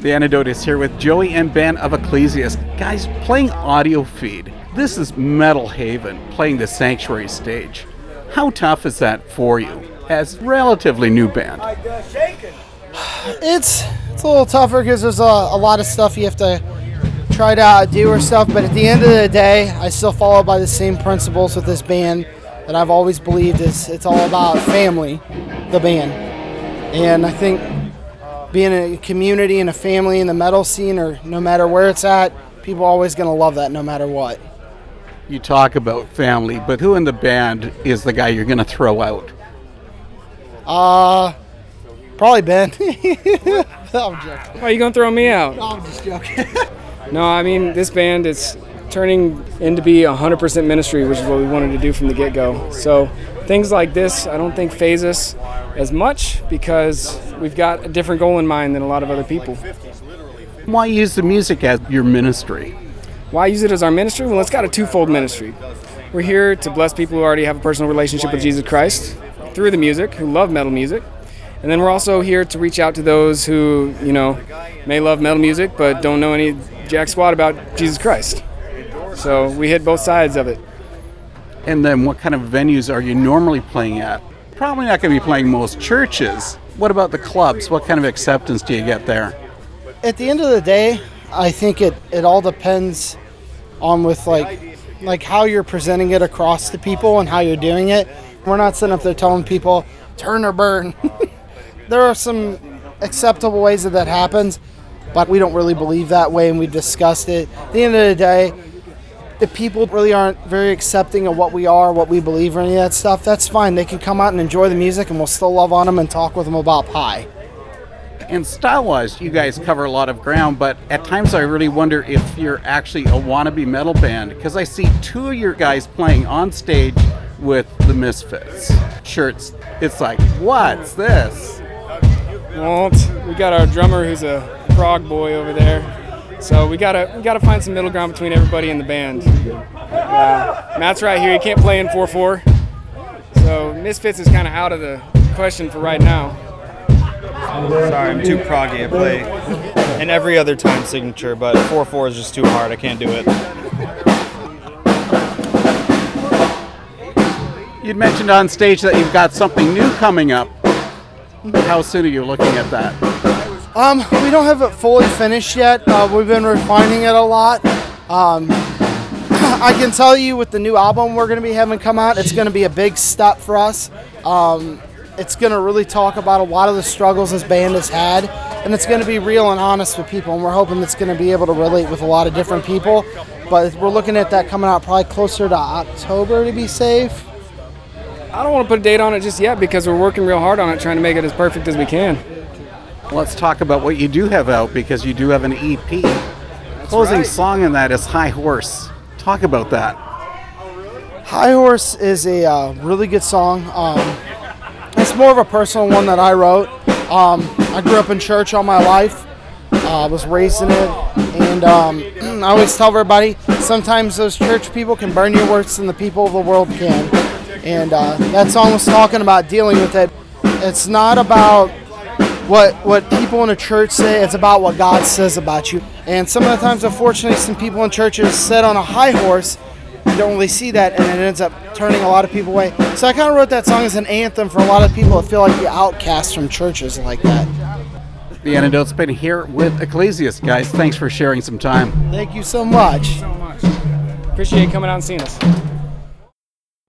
The Antidote is here with Joey and Ben of Ecclesiast. Guys, playing Audiofeed. This is Metal Haven, playing the Sanctuary stage. How tough is that for you as relatively new band? It's it's a little tougher because there's a, a lot of stuff you have to try to do or stuff. But at the end of the day, I still follow by the same principles with this band that I've always believed is it's all about family, the band, and I think being a community and a family in the metal scene, or no matter where it's at, people are always going to love that no matter what. You talk about family, but who in the band is the guy you're going to throw out? Uh, probably Ben. I'm joking. Why are you gonna throw me out? I'm just joking. No, I mean this band it's turning into be 100% ministry, which is what we wanted to do from the get-go. So things like this, I don't think faze us as much because we've got a different goal in mind than a lot of other people. Why use the music as your ministry? Why use it as our ministry? Well, it's got a twofold ministry. We're here to bless people who already have a personal relationship with Jesus Christ through the music, who love metal music. And then we're also here to reach out to those who, you know, may love metal music but don't know any jack squat about Jesus Christ. So we hit both sides of it. And then what kind of venues are you normally playing at? Probably not going to be playing most churches. What about the clubs? What kind of acceptance do you get there? at the end of the day, I think it, it all depends on with like like how you're presenting it across to people and how you're doing it. We're not sitting up there telling people turn or burn. there are some acceptable ways that that happens, but we don't really believe that way, and we've discussed it. At the end of the day, if people really aren't very accepting of what we are, what we believe, or any of that stuff, that's fine. They can come out and enjoy the music, and we'll still love on them and talk with them about pie. And style wise, you guys cover a lot of ground, but at times I really wonder if you're actually a wannabe metal band because I see two of your guys playing on stage with the Misfits shirts. It's like, what's this? Well, it's- we got our drummer who's a prog boy over there. So we gotta we gotta find some middle ground between everybody in the band. Uh, Matt's right here. He can't play in 4-4. So Misfits is kind of out of the question for right now. Sorry, I'm too proggy. I play in every other time signature, but 4-4 is just too hard. I can't do it. You'd mentioned on stage that you've got something new coming up. How soon are you looking at that? Um, we don't have it fully finished yet. Uh, we've been refining it a lot. Um, I can tell you with the new album we're going to be having come out, it's going to be a big step for us. Um, it's going to really talk about a lot of the struggles this band has had, and it's going to be real and honest with people. And we're hoping it's going to be able to relate with a lot of different people. But we're looking at that coming out probably closer to October to be safe. I don't want to put a date on it just yet because we're working real hard on it, trying to make it as perfect as we can. Let's talk about what you do have out because you do have an EP. Closing right. song in that is High Horse. Talk about that. High Horse is a uh, really good song. Um, it's more of a personal one that I wrote. Um, I grew up in church all my life. I uh, was raised in it, and um, I always tell everybody sometimes those church people can burn you worse than the people of the world can. And uh, that song was talking about dealing with it. It's not about what what people in a church say. It's about what God says about you. And some of the times, unfortunately, some people in churches sit on a high horse. You don't really see that, and it ends up turning a lot of people away. So I kind of wrote that song as an anthem for a lot of people that feel like the outcasts from churches like that. The Antidote's been here with Ecclesiast, guys. Thanks for sharing some time. Thank you so much. Appreciate coming out and seeing us.